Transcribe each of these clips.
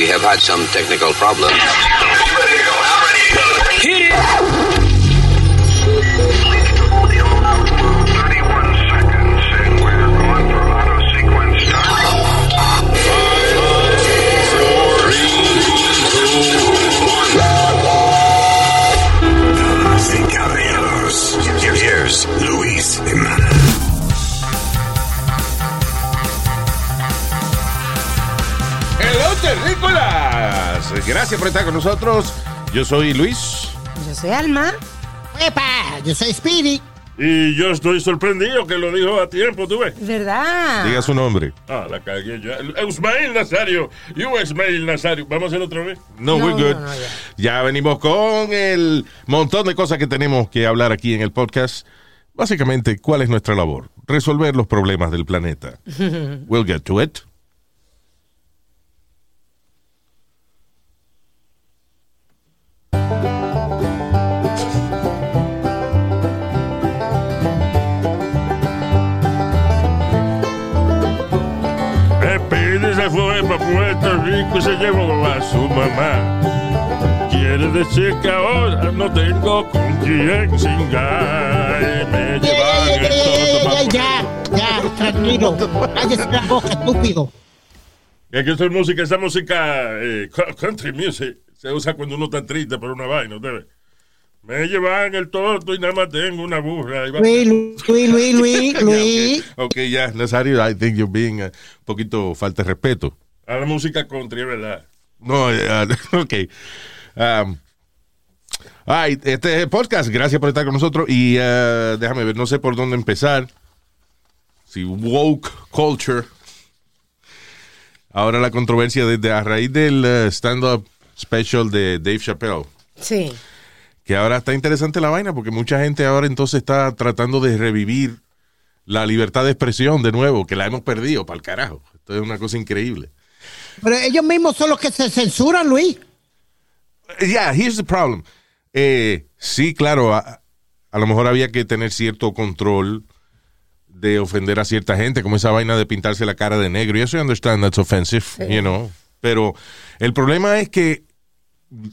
We have had some technical problems. Gracias por estar con nosotros. Yo soy Luis. Yo soy Alma. ¡Epa! Yo soy Speedy. Y yo estoy sorprendido que lo dijo a tiempo, ¿tú ves? ¿Verdad? Diga su nombre. Ah, la cagué yo. Ismael Nazario. You Ismael Nazario. ¿Vamos a hacerlo otra vez? No, No, we're good. no, no, ya. ya venimos con el montón de cosas que tenemos que hablar aquí en el podcast. Básicamente, ¿cuál es nuestra labor? Resolver los problemas del planeta. We'll get to it. Puerto Rico se llevó a su mamá. Quiere decir que ahora no tengo con quién cingar. Me llevan el ya, todo ya, ya, tranquilo. Cállese la boca, estúpido. Es que esta es música, esa música eh, co- country music se usa cuando uno está triste por una vaina, ¿usted ve? Me llevan el toto y nada más tengo una burra. Luis, Luis, Luis, Luis, Luis. Ok, ok, ya, Nazario, I think you're being un poquito falta de respeto. A la música country, es verdad. No, ok. Um, ay, este es el podcast. Gracias por estar con nosotros. Y eh, déjame ver, no sé por dónde empezar. Si woke culture. Ahora la controversia desde a raíz del eh, stand-up special de Dave Chappelle. Sí. Que ahora está interesante la vaina porque mucha gente ahora entonces está tratando de revivir la libertad de expresión de nuevo, que la hemos perdido para el carajo. Esto es una cosa increíble. Pero ellos mismos son los que se censuran, Luis. Yeah, here's the problem. Eh, sí, claro, a, a lo mejor había que tener cierto control de ofender a cierta gente, como esa vaina de pintarse la cara de negro. Y eso I understand that's offensive, you know. Pero el problema es que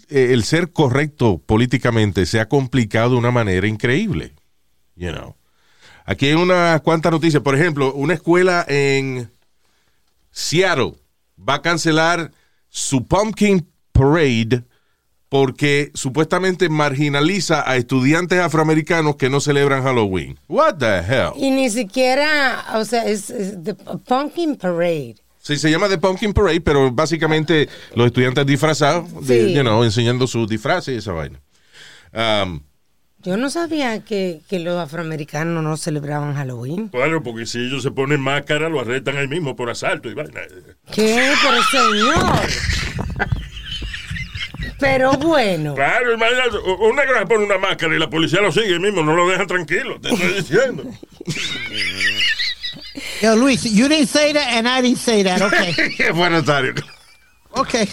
eh, el ser correcto políticamente se ha complicado de una manera increíble, you know. Aquí hay unas cuantas noticias. Por ejemplo, una escuela en Seattle va a cancelar su Pumpkin Parade porque supuestamente marginaliza a estudiantes afroamericanos que no celebran Halloween. What the hell? Y ni siquiera, o sea, es, es the Pumpkin Parade. Sí, se llama The Pumpkin Parade, pero básicamente los estudiantes disfrazados, de- Sí. you know, enseñando sus disfraces y esa vaina. Um, Yo no sabía que, que los afroamericanos no celebraban Halloween. Claro, porque si ellos se ponen máscara, lo arrestan ahí mismo por asalto y vaina. ¿Qué? Pero señor. Pero bueno. Claro, imagínate, un negro se pone una máscara y la policía lo sigue ahí mismo, no lo dejan tranquilo, te estoy diciendo. Yo, Luis, you didn't say that and I didn't say that, okay. qué bueno, Tario. Pues,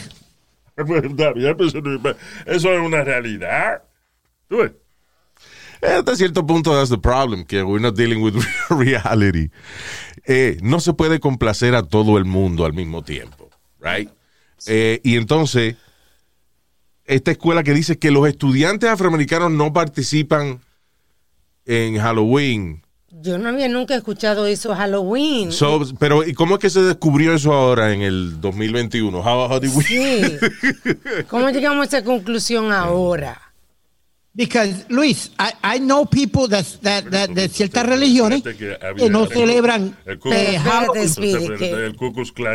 eso es una realidad. ¿Tú ves? Hasta cierto punto, that's the problem, que we're not dealing with reality. Eh, no se puede complacer a todo el mundo al mismo tiempo, right? Eh, y entonces, esta escuela que dice que los estudiantes afroamericanos no participan en Halloween. Yo no había nunca escuchado eso Halloween. So, pero, ¿y cómo es que se descubrió eso ahora en el 2021? How, how did we- Sí. ¿Cómo llegamos a esa conclusión ahora? Because, Luis, I, I know people that, that, that, de ciertas religiones que había- que no celebran El eh,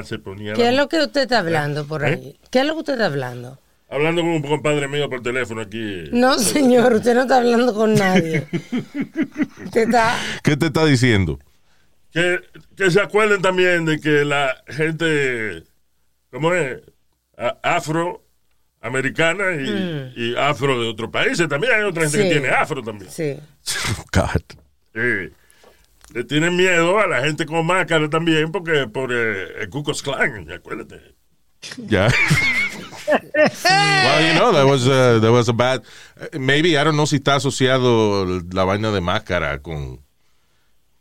se ponía ¿Qué es lo que usted está hablando por ahí? ¿Eh? ¿Qué es lo que usted está hablando? hablando con un compadre mío por teléfono aquí. No, señor, usted no está hablando con nadie. Usted está... ¿Qué te está diciendo? Que, que se acuerden también de que la gente, ¿cómo es? Afro americana y, y afro de otros países. También hay otra gente Sí. que tiene afro también. Sí. God. Eh, le tienen miedo a la gente con máscara también porque por eh, el Ku Klux Klan, acuérdate. Yeah. well, you know, that was, uh, that was a bad. uh, Maybe, I don't know si está asociado la vaina de máscara con,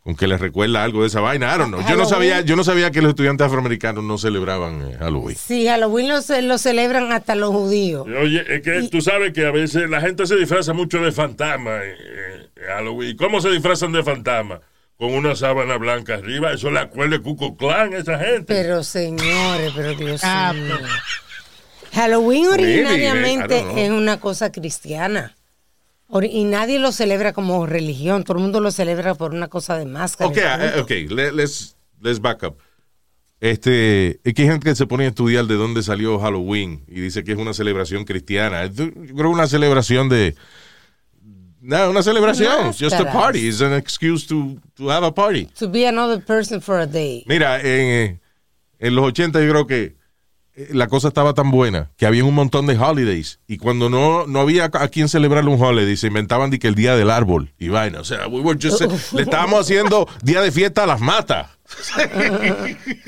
con que les recuerda algo de esa vaina. I don't know. Yo no Halloween. sabía, yo no sabía que los estudiantes afroamericanos no celebraban eh, Halloween. Sí, Halloween lo, lo celebran hasta los judíos. Oye, es que tú sabes que a veces la gente se disfraza mucho de fantasma en, en Halloween. ¿Cómo se disfrazan de fantasma? Con una sábana blanca arriba. Eso le acuerda de Cuco Clan a esa gente. Pero señores, pero Dios Ah, mío. Halloween originariamente es una cosa cristiana. Y nadie lo celebra como religión. Todo el mundo lo celebra por una cosa de máscara. Ok, y eh, punto. ok, le- let's, let's back up. Este, es que hay gente que se pone a estudiar de dónde salió Halloween y dice que es una celebración cristiana. Yo creo una celebración de. No, una celebración. It's just a Máscaras. party. It's an excuse to, to have a party. To be another person for a day. Mira, en, eh, en los 80 yo creo que la cosa estaba tan buena que había un montón de holidays y cuando no, no había a quien celebrar un holiday se inventaban de que el día del árbol y vaina. O sea, we were just- le estábamos haciendo día de fiesta a las matas.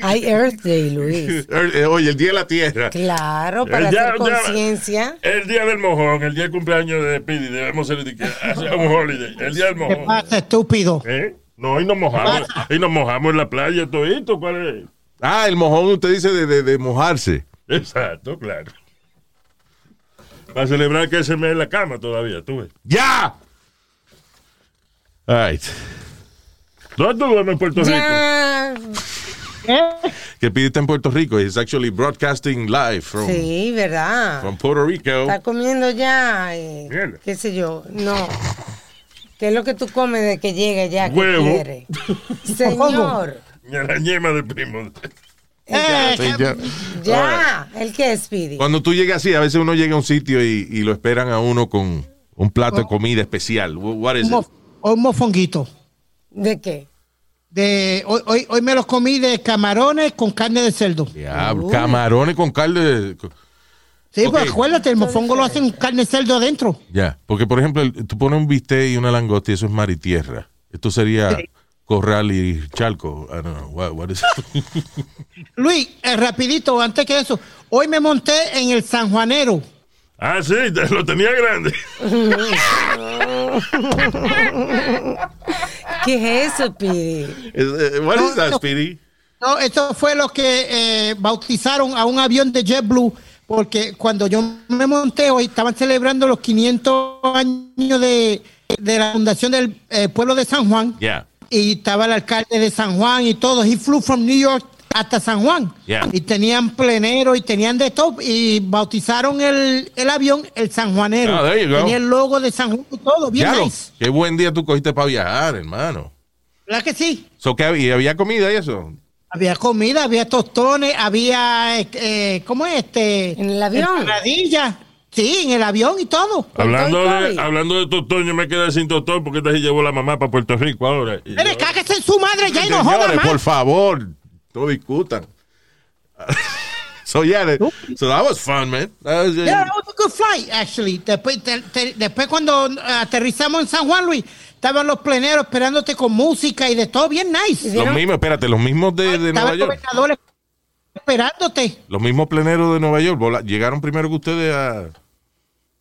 Hay Earth Day, Luis. Eh, Oye, el día de la tierra. Claro, para Eh, ya- hacer conciencia. El día del mojón, el día del cumpleaños de Pidi, debemos ser de que hacer un holiday. El día del ¿Qué mojón. pasa, estúpido? ¿Eh? No, y nos mojamos. Y nos mojamos en la playa, todito. ¿Cuál es? Ah, el mojón, usted dice de, de- de mojarse. Exacto, claro. Para celebrar que se me en la cama todavía, tú ves. ¡Ya! All right. ¿Dónde tú duermes en Puerto Rico? Ya. Que pidiste en Puerto Rico. It's actually broadcasting live from, Sí, ¿verdad? from Puerto Rico. Está comiendo ya, eh, qué sé yo, no. ¿Qué es lo que tú comes de que llega ya que Huevo. quiere? Señor, la ñema de primo. Eh, Sí, ya. ya, ¿el qué es, Speedy? Cuando tú llegas así, a veces uno llega a un sitio y, y lo esperan a uno con un plato de comida especial. Wh- What is un, it? un mofonguito. ¿De qué? De, hoy, hoy, hoy me los comí de camarones con carne de cerdo. Diablo, camarones con carne. de- Sí, pues acuérdate, el mofongo lo hacen con carne de cerdo adentro. Ya, porque por ejemplo, tú pones un bistec y una langosta y eso es mar y tierra. Esto sería corral y charco. I don't know. What, what is it? Luis, eh, rapidito, antes que eso, hoy me monté en el San Juanero. Ah, sí, lo tenía grande. ¿Qué es eso, eh, what is that, No, no. Speedy? No, eso fue lo que eh, bautizaron a un avión de JetBlue, porque cuando yo me monté hoy estaban celebrando los 500 años de, de la fundación del eh, pueblo de San Juan. Yeah. Y estaba el alcalde de San Juan y todo. He flew from New York hasta San Juan. Yeah. Y tenían plenero y tenían de todo. Y bautizaron el, el avión el San Juanero. Ah. Tenía el logo de San Juan y todo. Bien nice. Qué buen día tú cogiste para viajar, hermano. ¿Verdad que sí? So, ¿qué había? ¿Había comida y eso? Había comida, había tostones, había, eh, eh, ¿cómo es este? ¿En el avión? Empanadillas. Sí, en el avión y todo. Hablando de, hablando de tostón, yo me quedé sin tostón porque esta llevó la mamá para Puerto Rico ahora. Yo- cáguese en su madre ya y no joda más. por favor, no discutan. so, yeah, that- so that was fun, man. That was, uh, Yeah, that was a good flight, actually. Después, te- te- después cuando eh, aterrizamos en San Juan, Luis, estaban los pleneros esperándote con música y de todo bien nice. los mismos, espérate, los mismos de, de Nueva York. Esperándote. Los mismos pleneros de Nueva York vola- llegaron primero que ustedes a.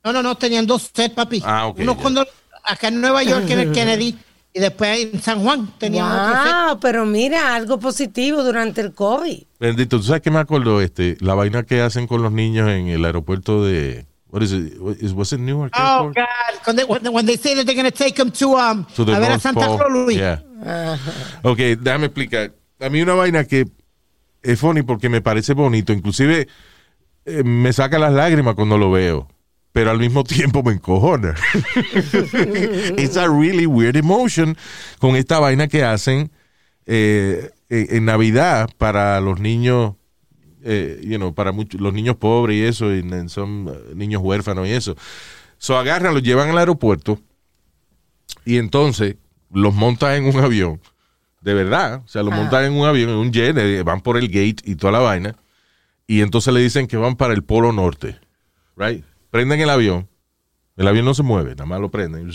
No, no, no, tenían dos sets, papi. Ah, ok, Uno cuando, acá en Nueva York, en el Kennedy, y después en San Juan tenían otro set. Wow, pero mira, algo positivo durante el COVID. Bendito, ¿tú sabes qué me acuerdo? Este, la vaina que hacen con los niños en el aeropuerto de. What is it? What is- Was it Newark Oh, Airport? God. When they, when, when they say that they're going to take them to, um, To the a ver a North Santa Pole. Claus, Luis. Yeah. Ok, déjame explicar. A mí una vaina que es funny porque me parece bonito. Inclusive eh, me saca las lágrimas cuando lo veo. Pero al mismo tiempo me encojona. It's a really weird emotion con esta vaina que hacen eh, en, en Navidad para los niños, eh, you know, para muchos, los niños pobres y eso, y son eh, niños huérfanos y eso. So agarran, los llevan al aeropuerto y entonces los montan en un avión, de verdad, o sea, los montan en un avión, en un jet, eh, van por el gate y toda la vaina, y entonces le dicen que van para el Polo Norte, right? Prenden el avión, el avión no se mueve, nada más lo prenden,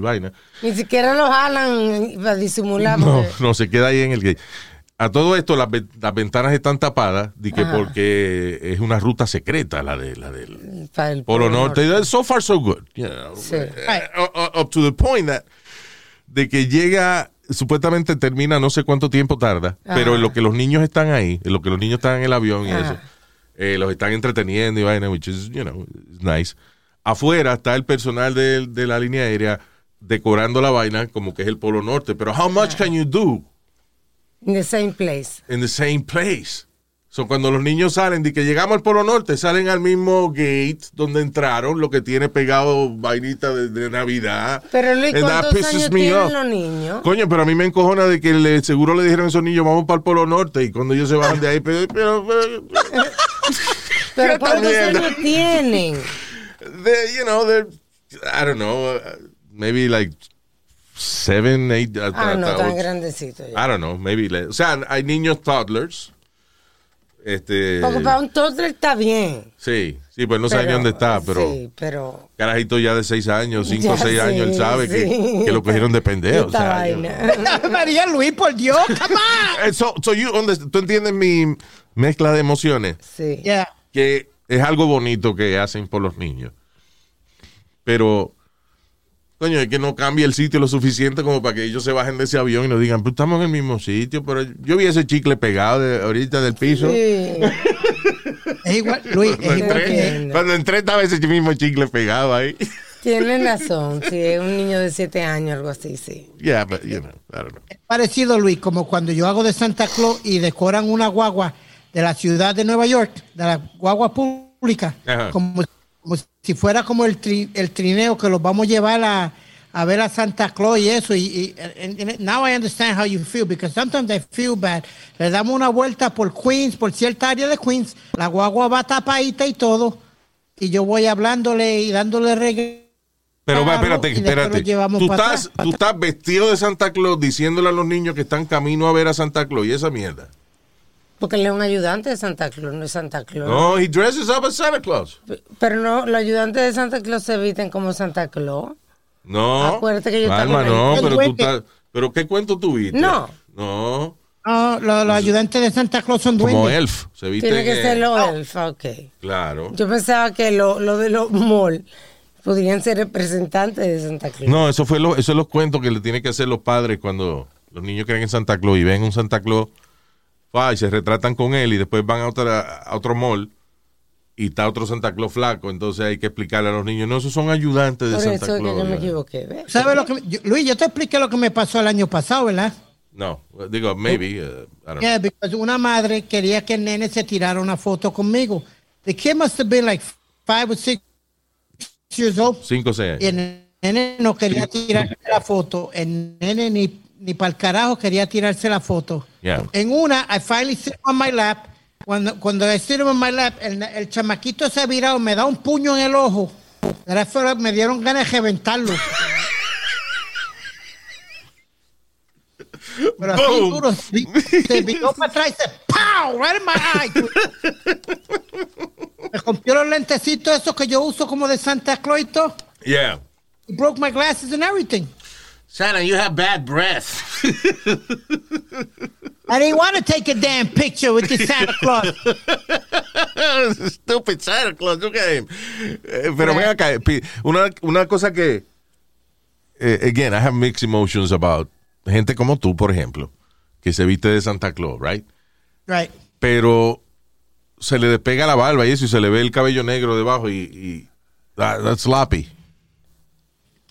vaina. Ni siquiera lo jalan para disimular. No, no, se queda ahí en el gate. A todo esto, las, las ventanas están tapadas, de que Ajá. porque es una ruta secreta, la de la del Polo Norte. So far, so good. you know. Sí. Eh, up to the point that de que llega supuestamente termina no sé cuánto tiempo tarda, pero en lo que los niños están ahí, en lo que los niños están en el avión y eso, eh, los están entreteniendo y vaina, which is, you know, nice. Afuera está el personal de, de la línea aérea decorando la vaina como que es el Polo Norte, pero how much can you do In the same place. in the same place? So, cuando los niños salen, de que llegamos al Polo Norte, salen al mismo gate donde entraron, lo que tiene pegado vainita de, de Navidad. Pero Luis, ¿cuántos años tienen los niños? Coño, pero a mí me encojona de que le, seguro le dijeron a esos niños, vamos para el Polo Norte, y cuando ellos se bajan de ahí, pero, pero, pero- Pero ¿cuántos años tienen? they, you know, they're, I don't know, uh, maybe like seven, eight, uh, Ah, no, tan grandecito ya. I don't know, maybe, o sea, hay niños toddlers, este, Porque para un toddler está bien. sí, sí, pues no sabe ni dónde está, pero Sí, pero... carajito ya de seis años, cinco o Ya, seis años, él sabe sí. que, que lo cogieron de pendejo, o sea, yo- vaina. María Luis, por Dios, come on. Eh, so, so you understand- tú entiendes mi mezcla de emociones. Sí. Yeah. que es algo bonito que hacen por los niños. Pero, coño, es que no cambia el sitio lo suficiente como para que ellos se bajen de ese avión y nos digan, pues estamos en el mismo sitio, pero yo vi ese chicle pegado de, ahorita del piso. Sí. Es igual, Luis, Cuando es igual entré, que... cuando entré estaba ese mismo chicle pegado ahí. Tienen razón. Sí, es un niño de siete años, algo así, sí. Yeah, but, you know, I don't know. parecido, Luis, como cuando yo hago de Santa Claus y decoran una guagua de la ciudad de Nueva York, de la guagua pública, Ajá. como, como si fuera como el, tri- el trineo que los vamos a llevar a, a ver a Santa Claus y eso. Y, y- and- and now I understand how you feel, because sometimes I feel bad. Le damos una vuelta por Queens, por cierta área de Queens, la guagua va tapadita y todo, y yo voy hablándole y dándole regalos. Pero va, espérate, espérate. Tú estás, atrás. tú estás vestido de Santa Claus diciéndole a los niños que están camino a ver a Santa Claus y esa mierda. Porque él es un ayudante de Santa Claus, no es Santa Claus. No, he dresses up as Santa Claus. Pero no, los ayudantes de Santa Claus se visten como Santa Claus. No. Acuérdate que yo Alma, también- no, pero tú estás. ¿Pero qué cuento tuviste? No. No. No, los, los ayudantes de Santa Claus son Como duendes. elf. Se viste. Tiene que ser los elfos, ok. Claro. Yo pensaba que lo, lo de los mall podrían ser representantes de Santa Claus. No, eso fue lo, eso es los cuentos que le tienen que hacer los padres cuando los niños creen en Santa Claus y ven un Santa Claus y se retratan con él y después van a, otra, a otro mall y está otro Santa Claus flaco. Entonces hay que explicarle a los niños, no, esos son ayudantes de Por Santa eso es que Claus. yo me equivoqué. ¿ves? ¿Sabes lo que yo- Luis, yo te expliqué lo que me pasó el año pasado, ¿verdad? No, digo, maybe. uh, I don't know. Yeah, because una madre quería que el nene se tirara una foto conmigo. The kid must have been like five or six years old. Cinco o seis Y años. el nene no quería tirar la foto. El nene ni, ni para el carajo quería tirarse la foto. Yeah. En una, I finally sit on my lap. Cuando, cuando I sit on my lap, el, el chamaquito se ha virado, me da un puño en el ojo. Me dieron ganas de reventarlo. Pero así Boom. duro, se se viró para atrás y se ¡Pow! Right in my eye. Me rompió los lentecitos esos que yo uso como de Santa Claus y todo. Yeah. He broke my glasses and everything. Santa, you have bad breath. I didn't want to take a damn picture with the Santa Claus. Stupid Santa Claus, look at him. Eh, pero ven acá, una, una cosa que, eh, again, I have mixed emotions about gente como tú, por ejemplo, que se viste de Santa Claus, right? Right. Pero se le despega la barba y eso y se le ve el cabello negro debajo y, y that- that's sloppy.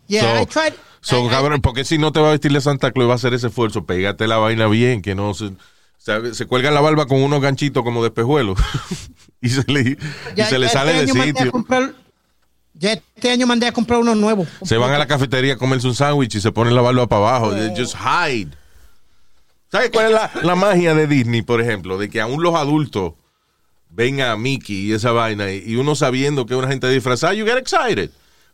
Yeah, So- I tried. So, cabrón, porque si no te va a vestir de Santa Claus y va a hacer ese esfuerzo, pégate la vaina bien, que no se, se, se cuelga la barba con unos ganchitos como de espejuelos y se le, y se le ya sale este de sitio. comprar- ya este año mandé a comprar uno nuevo. Se van a la cafetería a comerse un sándwich y se ponen la barba para abajo. They Just hide. ¿Sabes cuál es la, la magia de Disney, por ejemplo? De que aún los adultos ven a Mickey y esa vaina y y uno sabiendo que es una gente disfrazada, you get excited.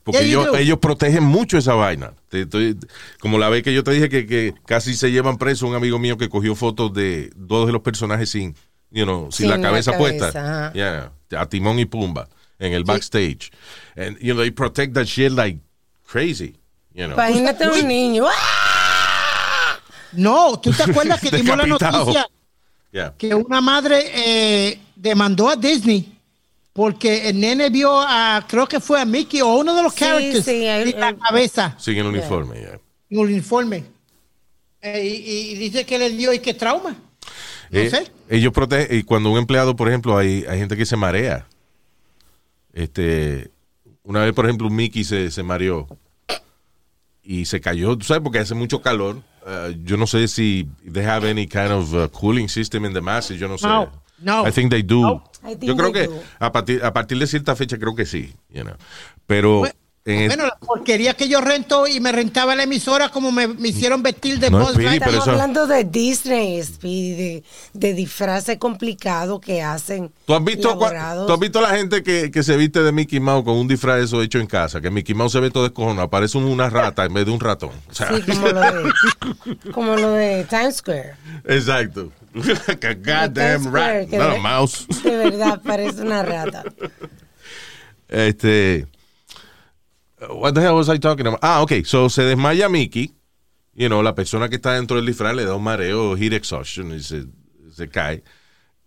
Porque Yeah, ellos, protegen mucho esa vaina. Estoy- como la vez que yo te dije que, que casi se llevan preso un amigo mío que cogió fotos de dos de los personajes sin, you know, sin Sin la la cabeza puesta. Yeah, a Timón y Pumba en el backstage. And, you know, they protect that shit like crazy. You know. Imagínate un niño. ¡ah! No, ¿tú te acuerdas que dimos la noticia Yeah. que una madre eh, demandó a Disney porque el nene vio a, creo que fue a Mickey o uno de los Sí, characters sí, el- en la el- cabeza Sin el uniforme, yeah. en un uniforme. Eh, y, y dice que le dio y que trauma. No Eh, sé. Ellos protegen, y cuando un empleado, por ejemplo, hay, hay gente que se marea. Este, una vez, por ejemplo, un Mickey se, se mareó y se cayó, tú sabes, porque hace mucho calor. Uh, yo no sé si they have any kind of uh, cooling system in the masses, yo no sé. No, no. I think they do. No. I think Yo creo que a partir, a partir de cierta fecha creo que sí, you know. Pero Bueno, en Bueno, la porquería que yo rento y me rentaba la emisora como me, me hicieron vestir de No, Buzz Speedy, Estamos eso- hablando de Disney, Speedy, de, de disfraces complicados que hacen. ¿Tú has visto, tú has visto la gente que, que se viste de Mickey Mouse con un disfraz eso hecho en casa? Que Mickey Mouse se ve todo descojonado, parece una rata en vez de un ratón. O sea, Sí, como lo de, como lo de Times Square. Exacto. goddamn rat, not a mouse. De verdad, parece una rata. Este. What the hell was I talking about? Ah, ok. So se desmaya Mickey. You know, la persona que está dentro del disfraz le da un mareo, heat exhaustion, y se, se cae.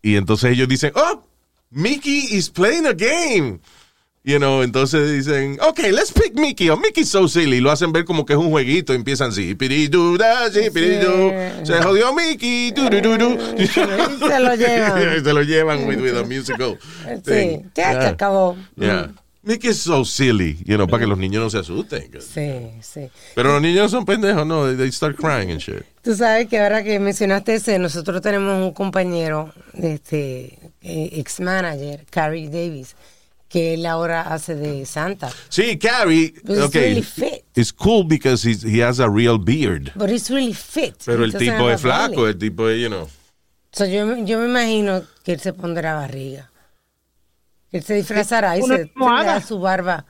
Y entonces ellos dicen, oh, Mickey is playing a game. You know, entonces dicen, ok, let's pick Mickey. Oh, Mickey's so silly. Lo hacen ver como que es un jueguito. empiezan así, piriduda, sí, piridu. Se jodió Mickey. du, du, du, du. Y se lo llevan. se lo llevan with, with a musical Sí, ya se acabó. Yeah. Mickey is so silly, you know, para que los niños no se asusten. Sí, sí. Pero los niños son pendejos, no, they, they start crying and shit. Tú sabes que ahora que mencionaste ese, nosotros tenemos un compañero, este, ex manager, Carrie Davis, que él ahora hace de Santa. Sí, Carrie, But he's okay, really fit. it's cool because he's, he has a real beard. But he's really fit. Pero el tipo es flaco, el tipo es, you know. So, yo, me- yo me imagino que él se pondrá barriga. Él se disfrazará y se tendrá su barba.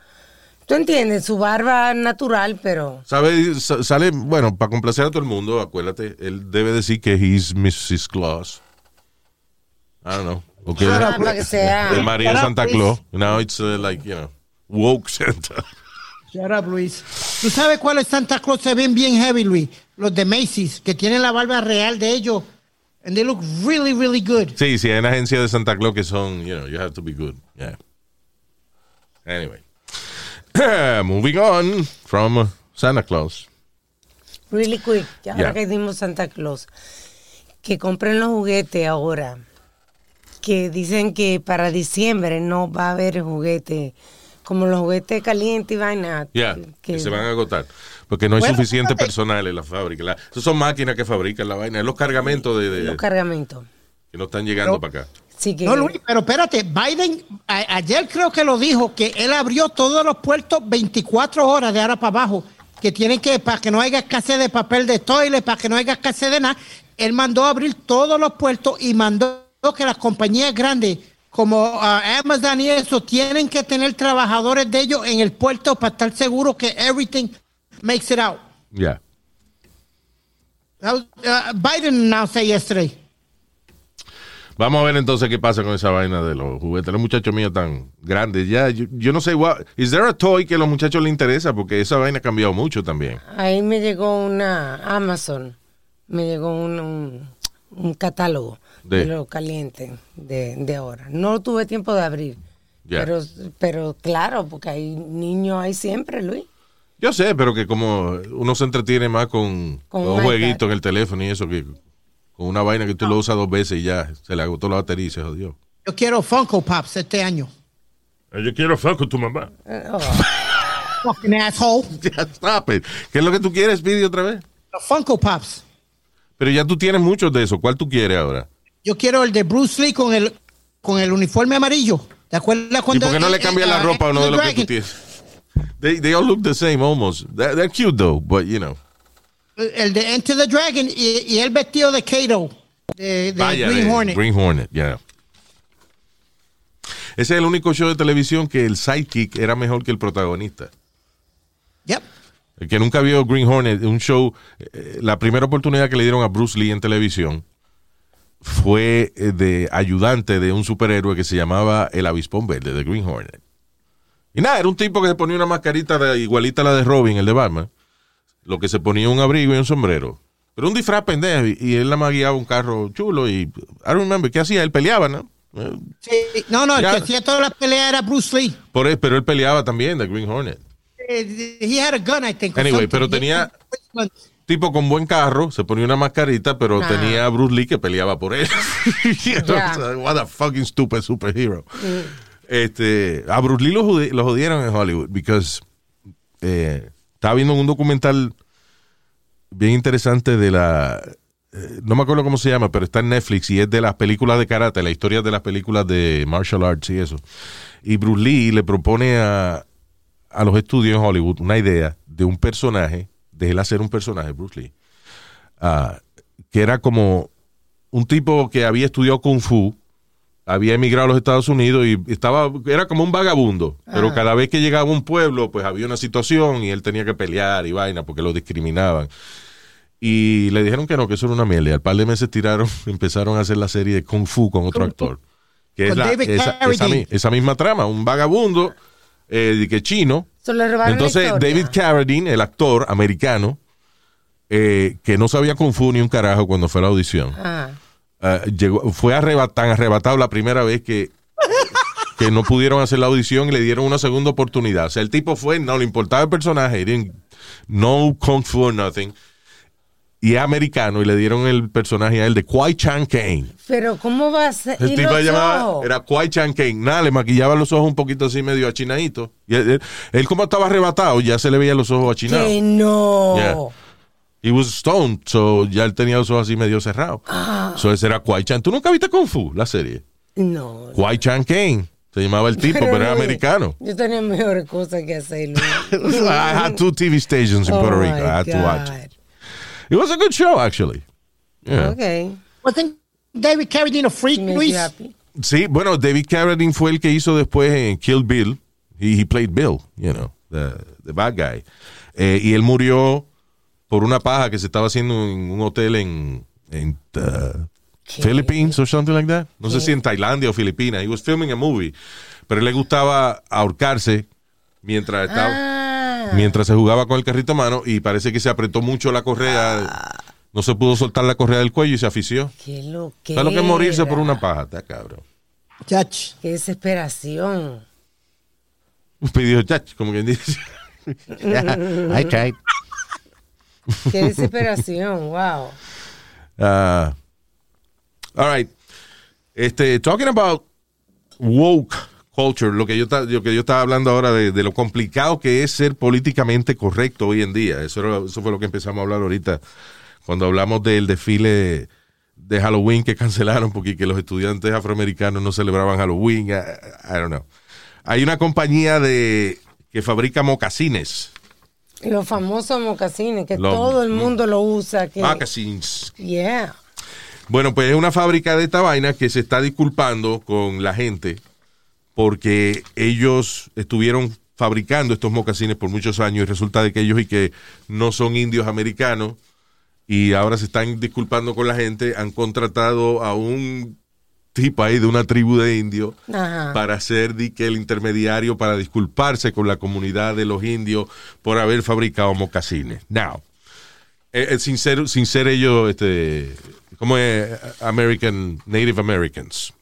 ¿Tú entiendes? Su barba natural, pero... ¿Sabe? Sa- Sale, bueno, para complacer a todo el mundo, acuérdate, él debe decir que he's Mrs. Claus. I don't know. O que Ah, para que sea... de María Shut up, Santa. Claus. Now it's uh, like, you know, woke Santa. Shut up, Luis. ¿Tú sabes cuáles Santa Claus se ven bien heavy, Luis? Los de Macy's, que tienen la barba real de ellos. And they look really, really good. Sí, sí, hay una agencia de Santa Claus que son, you know, you have to be good. Yeah. Anyway. Moving on from Santa Claus. Really quick, ya ahora Yeah. que dimos Santa Claus, que compren los juguetes ahora, que dicen que para diciembre no va a haber juguete, como los juguetes calientes y vaina. Yeah, que, que se van a agotar. Porque no hay Bueno, suficiente personal en la fábrica. La- esos son máquinas que fabrican la vaina. Los cargamentos de, de- los cargamentos. que no están llegando Pero- para acá. Sí que No, Luis, pero espérate, Biden a- ayer creo que lo dijo, que él abrió todos los puertos 24 horas de ahora para abajo, que tienen que, para que no haya escasez de papel de toilet, para que no haya escasez de nada, él mandó a abrir todos los puertos y mandó que las compañías grandes como ah, Amazon y eso tienen que tener trabajadores de ellos en el puerto para estar seguros que everything makes it out. Was, uh, Biden announced that yesterday. Vamos a ver entonces qué pasa con esa vaina de los juguetes. Los muchachos míos tan grandes ya. Yo, yo no sé, what, is there a toy que a los muchachos les interesa? Porque esa vaina ha cambiado mucho también. ahí me llegó una Amazon, me llegó un, un, un catálogo De- lo caliente de, de ahora. No tuve tiempo de abrir, pero, pero claro, porque hay niños ahí siempre, Luis. Yo sé, pero que como uno se entretiene más con, Con un jueguito en el teléfono y eso, que con una vaina que tú lo usas dos veces y ya se le agotó la batería y se jodió. Yo quiero Funko Pops este año. Eh, Yo quiero fuck con tu mamá. Oh, Fucking asshole. Ya, stop it. ¿Qué es lo que tú quieres, Speedy, otra vez? Los Funko Pops. Pero ya tú tienes muchos de eso. ¿Cuál tú quieres ahora? Yo quiero el de Bruce Lee con el, con el uniforme amarillo. ¿Te acuerdas ¿Y cuando... por qué no le cambias eh, la ropa a uno de los que tú tienes? They, they all look the same almost. They're, they're cute though, but you know. El de Enter the Dragon y, y el vestido de Kato. De, de Vaya, Green de Hornet. Green Hornet, ya. Ese es el único show de televisión que el sidekick era mejor que el protagonista. Yep. El que nunca vio Green Hornet, un show, eh, la primera oportunidad que le dieron a Bruce Lee en televisión fue eh, de ayudante de un superhéroe que se llamaba el Avispón Verde, de Green Hornet. Y nada, era un tipo que se ponía una mascarita de- igualita a la de Robin, el de Batman, lo que se ponía un abrigo y un sombrero. Pero un disfraz pendejo, y, él nada más guiaba un carro chulo y, I don't remember, ¿qué hacía? Él peleaba, ¿no? Sí, no, no, el Ya. que hacía todas las peleas era Bruce Lee. Por él, pero él peleaba también de Green Hornet. Eh, He had a gun, I think. Anyway, pero tenía- tipo con buen carro, se ponía una mascarita, pero tenía a Bruce Lee que peleaba por él. You know, Ya. so, What a fucking stupid superhero. Este, a Bruce Lee lo, lo jodieron en Hollywood because eh, estaba viendo un documental bien interesante de la eh, no me acuerdo cómo se llama, pero está en Netflix y es de las películas de karate, la historia de las películas de martial arts y eso. Y Bruce Lee le propone a, a los estudios en Hollywood una idea de un personaje, de él hacer un personaje, Bruce Lee, ah, que era como un tipo que había estudiado Kung Fu, había emigrado a los Estados Unidos y estaba, era como un vagabundo, pero cada vez que llegaba a un pueblo, pues había una situación y él tenía que pelear y vaina porque lo discriminaban. Y le dijeron que no, que eso era una mierda. Y al par de meses tiraron, empezaron a hacer la serie de Kung Fu con otro actor. Que es la- esa, misma trama, un vagabundo eh, que chino. Entonces. David Carradine, el actor americano, eh, que no sabía Kung Fu ni un carajo cuando fue a la audición, Ah. ah, llegó, fue arrebat- tan arrebatado la primera vez que, que no pudieron hacer la audición y le dieron una segunda oportunidad. O sea, el tipo fue, no le importaba el personaje, no Kung Fu or nothing. Y es americano y le dieron el personaje a él de Kwai Chan Kane. Pero ¿cómo va a ser? El ¿Y tipo se llamaba, era Kwai Chan Kane. Nada, le maquillaba los ojos un poquito así medio achinaditos. Y él, él- él como estaba arrebatado, ya se le veían los ojos achinados. Que no. Yeah. He was stoned, so ya él tenía los ojos así medio cerrados. Ah. So ese era Kwai Chan. ¿Tú nunca viste Kung Fu, la serie? No. Kwai Chan Kane. Se llamaba el tipo, pero, era americano. Yo tenía mejores cosas que hacer. I had two TV stations in Oh, Puerto Rico. I had to watch. It was a good show, actually. Yeah. Ok. Wasn't David Carradine a freak, Luis? Sí, bueno, David Carradine fue el que hizo después en Kill Bill. He, he played Bill, you know, the, the bad guy. Eh, y él murió por una paja que se estaba haciendo en un hotel en, en uh, ¿Qué? Philippines or something like that. No sé si en Tailandia o Filipinas. He was filming a movie. Pero él le gustaba ahorcarse mientras estaba, Ah. Mientras se jugaba con el carrito a mano y parece que se apretó mucho la correa. No se pudo soltar la correa del cuello y se afició. Qué lo que. ¿Sabes lo que es morirse por una paja? Está cabrón. Chach. Qué desesperación. Pidió chach, como quien dice. I tried. Qué desesperación. Wow. Uh, all right. Este, talking about woke culture, lo que yo, lo que yo estaba hablando ahora de, de lo complicado que es ser políticamente correcto hoy en día. Eso, era- eso fue lo que empezamos a hablar ahorita cuando hablamos del desfile de Halloween que cancelaron porque que los estudiantes afroamericanos no celebraban Halloween. I, I don't know. Hay una compañía de que fabrica mocasines. Los famosos mocasines, que Los- todo el mundo lo usa. Que, Moccasins. Yeah. Bueno, pues es una fábrica de esta vaina que se está disculpando con la gente porque ellos estuvieron fabricando estos mocasines por muchos años y resulta de que ellos y que no son indios americanos y ahora se están disculpando con la gente, han contratado a un tipo ahí de una tribu de indios Ajá. para ser di que el intermediario para disculparse con la comunidad de los indios por haber fabricado mocasines. Now, eh, eh, sin ser, sin ser ellos, este, como es American, Native Americans.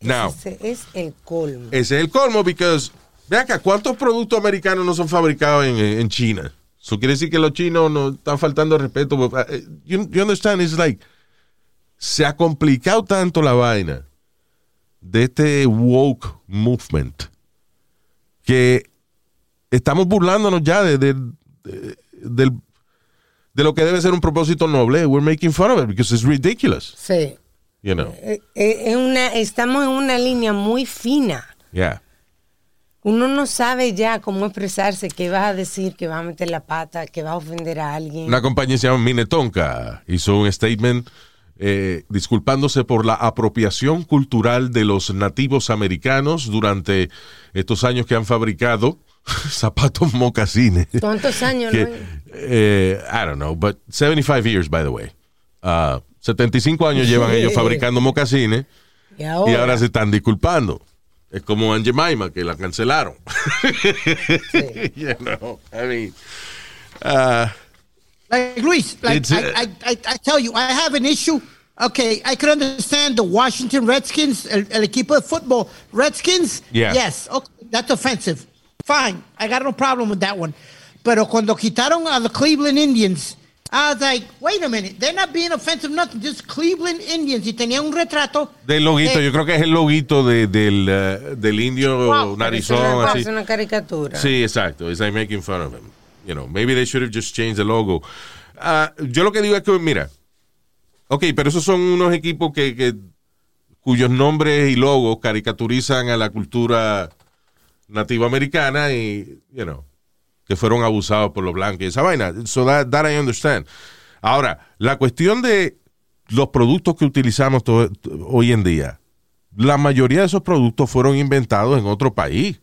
Now, Ese es el colmo. ese es el colmo, because, ve acá, ¿cuántos productos americanos no son fabricados en, en China? Eso quiere decir que los chinos no están faltando al respeto. Eh, You, you understand? It's like, se ha complicado tanto la vaina de este woke movement que estamos burlándonos ya de, de- de lo que debe ser un propósito noble. We're making fun of it because it's ridiculous. Sí. You know? Eh, eh, es una, estamos en una línea muy fina. Yeah. Uno no sabe ya cómo expresarse, qué vas a decir, que vas a meter la pata, que vas a ofender a alguien. Una compañía se llama Minetonka hizo un statement eh, disculpándose por la apropiación cultural de los nativos americanos durante estos años que han fabricado zapatos mocasines. ¿Cuántos años, Que, Luis? eh, I don't know, but 75 years, by the way. Ah, 75 años llevan ellos fabricando mocasines Y ahora, y ahora se están disculpando. Es como Aunt Jemima, que la cancelaron. you know, I mean, ah, Like Luis, like uh, I, I, I, I tell you, I have an issue. Okay, I could understand the Washington Redskins, el, el equipo de football, Redskins. Yeah. Yes, okay, that's offensive. Fine, I got no problem with that one. Pero cuando quitaron a the Cleveland Indians I was like, wait a minute, they're not being offensive, nothing, just Cleveland Indians. Y tenía un retrato. Del loguito, yo creo que es el loguito de- del, eh, del indio Wow, Es narizón, una, así. es una caricatura. Sí, exacto. It's like making fun of him. You know, maybe they should have just changed the logo. Ah, yo lo que digo es que, mira, ok, pero esos son unos equipos que, que- cuyos nombres y logos caricaturizan a la cultura nativa americana y, you know, que fueron abusados por los blancos y esa vaina. So that, that I understand. Ahora, la cuestión de los productos que utilizamos hoy en día, la mayoría de esos productos fueron inventados en otro país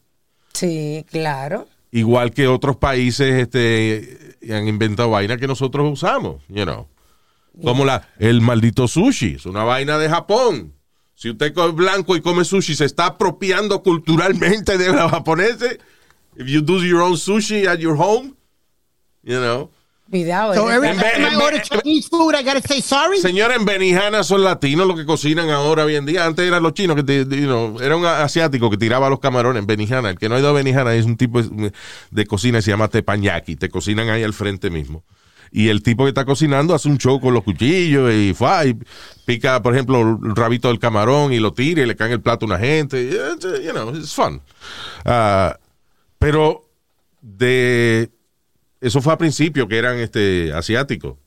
Sí, claro. igual que otros países este, han inventado vainas que nosotros usamos, you know. Como la, el maldito sushi, es una vaina de Japón. Si usted es blanco y come sushi, se está apropiando culturalmente de los japoneses. If you do your own sushi at your home, you know. Cuidado. So es every time I order Chinese food, I gotta say sorry. Señora, en Benihana son latinos los que cocinan ahora hoy en día. Antes eran los chinos que te- you know, era un asiático que tiraba los camarones en Benihana. El que no ha ido a Benihana es un tipo de, de cocina que se llama teppanyaki. Te cocinan ahí al frente mismo. Y el tipo que está cocinando hace un show con los cuchillos y, fue, y pica, por ejemplo, el rabito del camarón y lo tira y le cae en el plato a una gente. Eh, You know, it's fun. Ah, pero de eso fue a principio que eran este asiáticos.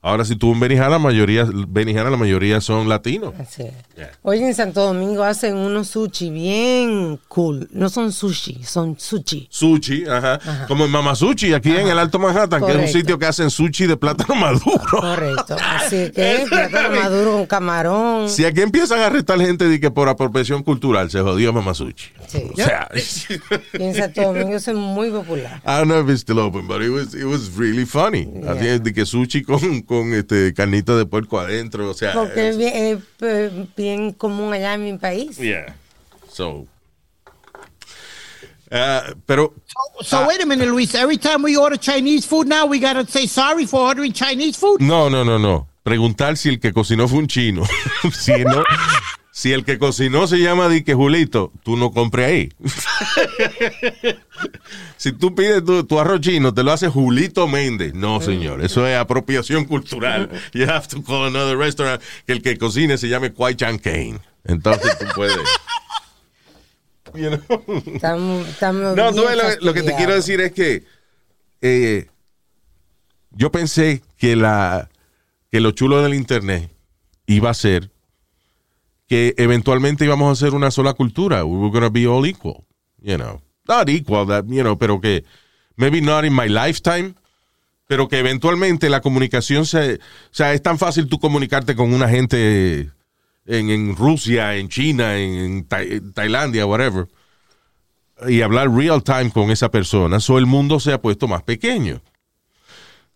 Ahora si tú en Benihana, la mayoría, Benihana la mayoría son latinos. Así es. Yeah. Oye, en Santo Domingo hacen unos sushi bien cool. No son sushi, son sushi. Sushi, ajá. Como en Mama Sushi, aquí en el Alto Manhattan, que es un sitio que hacen sushi de plátano maduro. Correcto. Así que plátano maduro con camarón. Si aquí empiezan a arrestar gente de que por apropiación cultural se jodió Mama Sushi. Sí. O sea, Y en Santo Domingo es muy popular. I don't know if it's still open, but it was, it was really funny. Así es, de que sushi con, con este carnita de puerco adentro, o sea. Porque es bien, eh, bien común allá en mi país. Yeah. So. Ah, pero So wait a minute, Luis. Every time we order Chinese food now, we gotta say sorry for ordering Chinese food. no, no, no, no. Preguntar si el que cocinó fue un chino. si no, si el que cocinó se llama Dique Julito, tú no compres ahí. si tú pides tu, tu arroz chino, te lo hace Julito Méndez. No, señor. Eso es apropiación cultural. You have to call another restaurant que el que cocine se llame Kwai Chan Kane. Entonces tú puedes. You know? Estamos, estamos No, tú lo, lo que te quiero decir es que eh, yo pensé que la que lo chulo del internet iba a ser que eventualmente íbamos a hacer una sola cultura. We were gonna be all equal, you know. Not equal, that, you know, pero que maybe not in my lifetime, pero que eventualmente la comunicación se, o sea, es tan fácil tú comunicarte con una gente en, en Rusia, en China, en, en Ta- en Tailandia, whatever y hablar real time con esa persona, so el mundo se ha puesto más pequeño.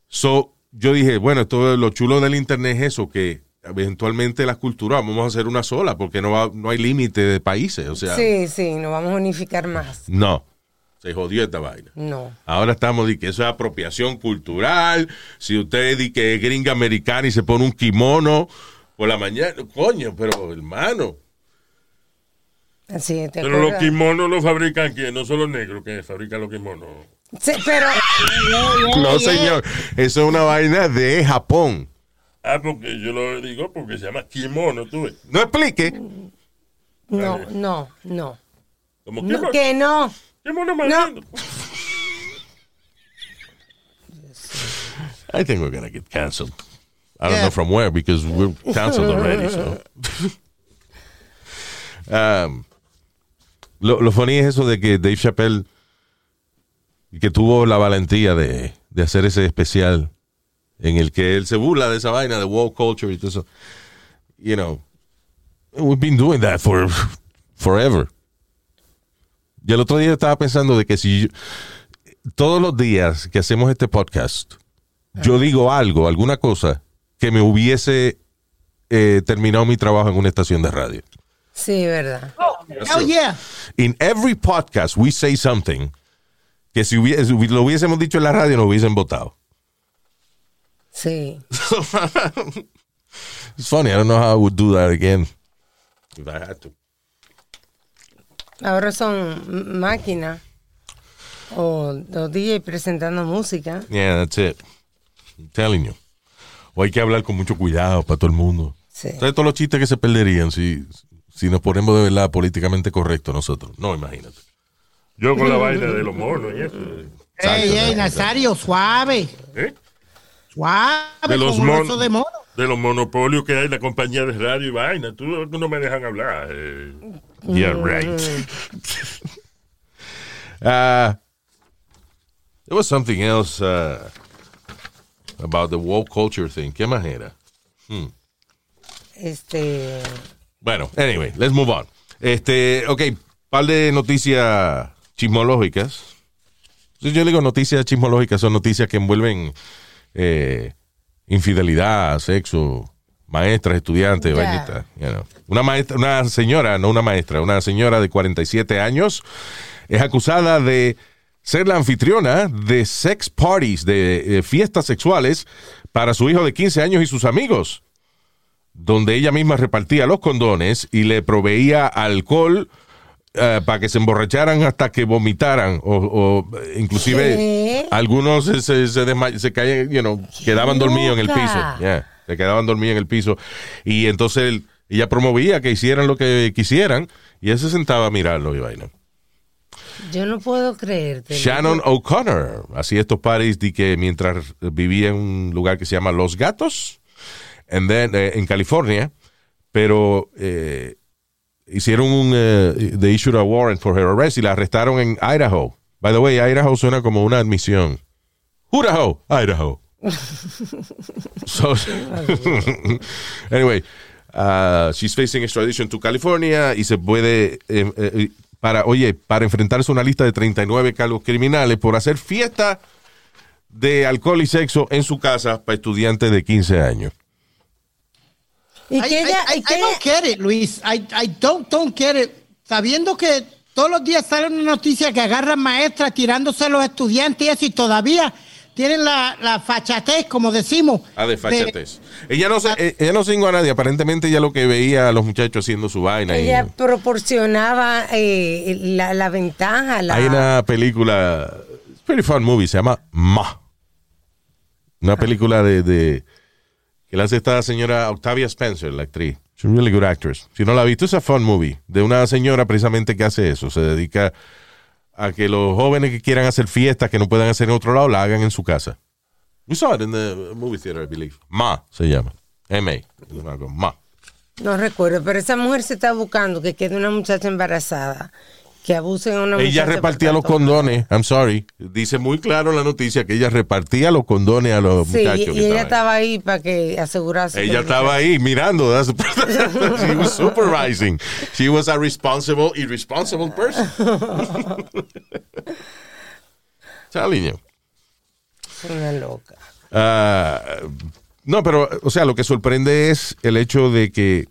So, yo dije, bueno, todo lo chulo del internet es eso, que eventualmente las culturas vamos a hacer una sola, porque no, va- no hay límite de países, o sea, Sí, sí, nos vamos a unificar más. no, se jodió esta vaina. No. Ahora estamos de que eso es apropiación cultural. Si usted dice que es gringa americana y se pone un kimono por la mañana, coño, pero hermano. Así es, ¿te Pero los kimonos los fabrican quién, no son los negros que fabrican los kimonos. Sí, pero. No, señor, eso es una vaina de Japón. Ah, porque yo lo digo porque se llama kimono, tú ves. No explique. No, no, no. Como No, kimono, que no. kimono más No. I think we're gonna get canceled. I don't Yeah. know from where because we're canceled already. So. Um, lo, lo funny es eso de que Dave Chappelle que tuvo la valentía de, de hacer ese especial en el que él se burla de esa vaina de woke culture y todo eso. You know, we've been doing that for forever. Y el otro día estaba pensando de que si yo- todos los días que hacemos este podcast, yo digo algo, alguna cosa que me hubiese eh, terminado mi trabajo en una estación de radio. Sí, verdad. Hell yeah. In every podcast we say something que si hubiese, si lo hubiésemos dicho en la radio nos hubiesen votado. Sí. It's funny, I don't know how I would do that again if I had to. Ahora son máquinas o los DJ presentando música. Yeah, that's it. I'm telling you. o hay que hablar con mucho cuidado para todo el mundo. Sí. ¿Sabes todos los chistes que se perderían si, si nos ponemos de verdad políticamente correctos nosotros? No, imagínate. Yo con la vaina de los monos y eso. Ey, ey, Nazario, suave. ¿Eh? Suave. De los mon- de mono. De los monopolios que hay, la compañía de radio y vaina. Tú no me dejan hablar. eh. Yeah, right. Uh, there was something else uh, about the woke culture thing. ¿Qué más era? Este. Bueno, anyway, let's move on. Este, ok, par de noticias chismológicas. Si yo digo noticias chismológicas, son noticias que envuelven eh, infidelidad, sexo, maestras, estudiantes, you know. Una maestra, una señora, no una maestra, una señora de 47 años es acusada de ser la anfitriona de sex parties, de eh, fiestas sexuales para su hijo de 15 años y sus amigos donde ella misma repartía los condones y le proveía alcohol eh, para que se emborracharan hasta que vomitaran o, o, inclusive ¿Qué? algunos se, se, se se caían, you know, quedaban dormidos en el piso. Yeah, se quedaban dormidos en el piso. Y entonces él- ella promovía que hicieran lo que quisieran y él se sentaba a mirarlo y vaina. Yo no puedo creerte. Shannon O'Connor hacía estos parties de que mientras vivía en un lugar que se llama Los Gatos, and then, eh, en California, pero eh, hicieron un, eh, they issued a warrant for her arrest y la arrestaron en Idaho. By the way, Idaho suena como una admisión. Idaho, Idaho. so, anyway, uh, she's facing extradition to California y se puede, eh, eh, para, oye, para enfrentarse a una lista de 39 cargos criminales por hacer fiesta de alcohol y sexo en su casa para estudiantes de 15 años. Y I, que ella. I- y I que don't get it, Luis. I, I don't, don't get it. Sabiendo que todos los días sale una noticia que agarran maestras tirándose a los estudiantes y eso, y todavía tienen la, la fachatez, como decimos. Ah, de fachatez. Ella no, se, eh, ella no cingó a nadie. Aparentemente ella lo que veía a los muchachos haciendo su vaina. y- ella proporcionaba eh, la, la ventaja. La, Hay una película, it's a pretty fun movie, se llama Ma. Una película de, de que la hace esta señora Octavia Spencer, la actriz. She's a really good actress. Si no la has visto, es a fun movie. De una señora precisamente que hace eso. Se dedica a que los jóvenes que quieran hacer fiestas que no puedan hacer en otro lado, la hagan en su casa. We saw it in the movie theater, I believe. Ma se llama. M-A. Ma. No recuerdo, pero esa mujer se está buscando que quede una muchacha embarazada, que abusen a una muchacha. Ella repartía los condones. I'm sorry. Dice muy claro en la noticia que ella repartía los condones a los Sí, muchachos. y, que y ella estaba ahí para que asegurase. Ella el estaba ahí mirando. That's She was supervising. She was a responsible, irresponsible person. Es Una loca. Ah, no, pero, o sea, lo que sorprende es el hecho de que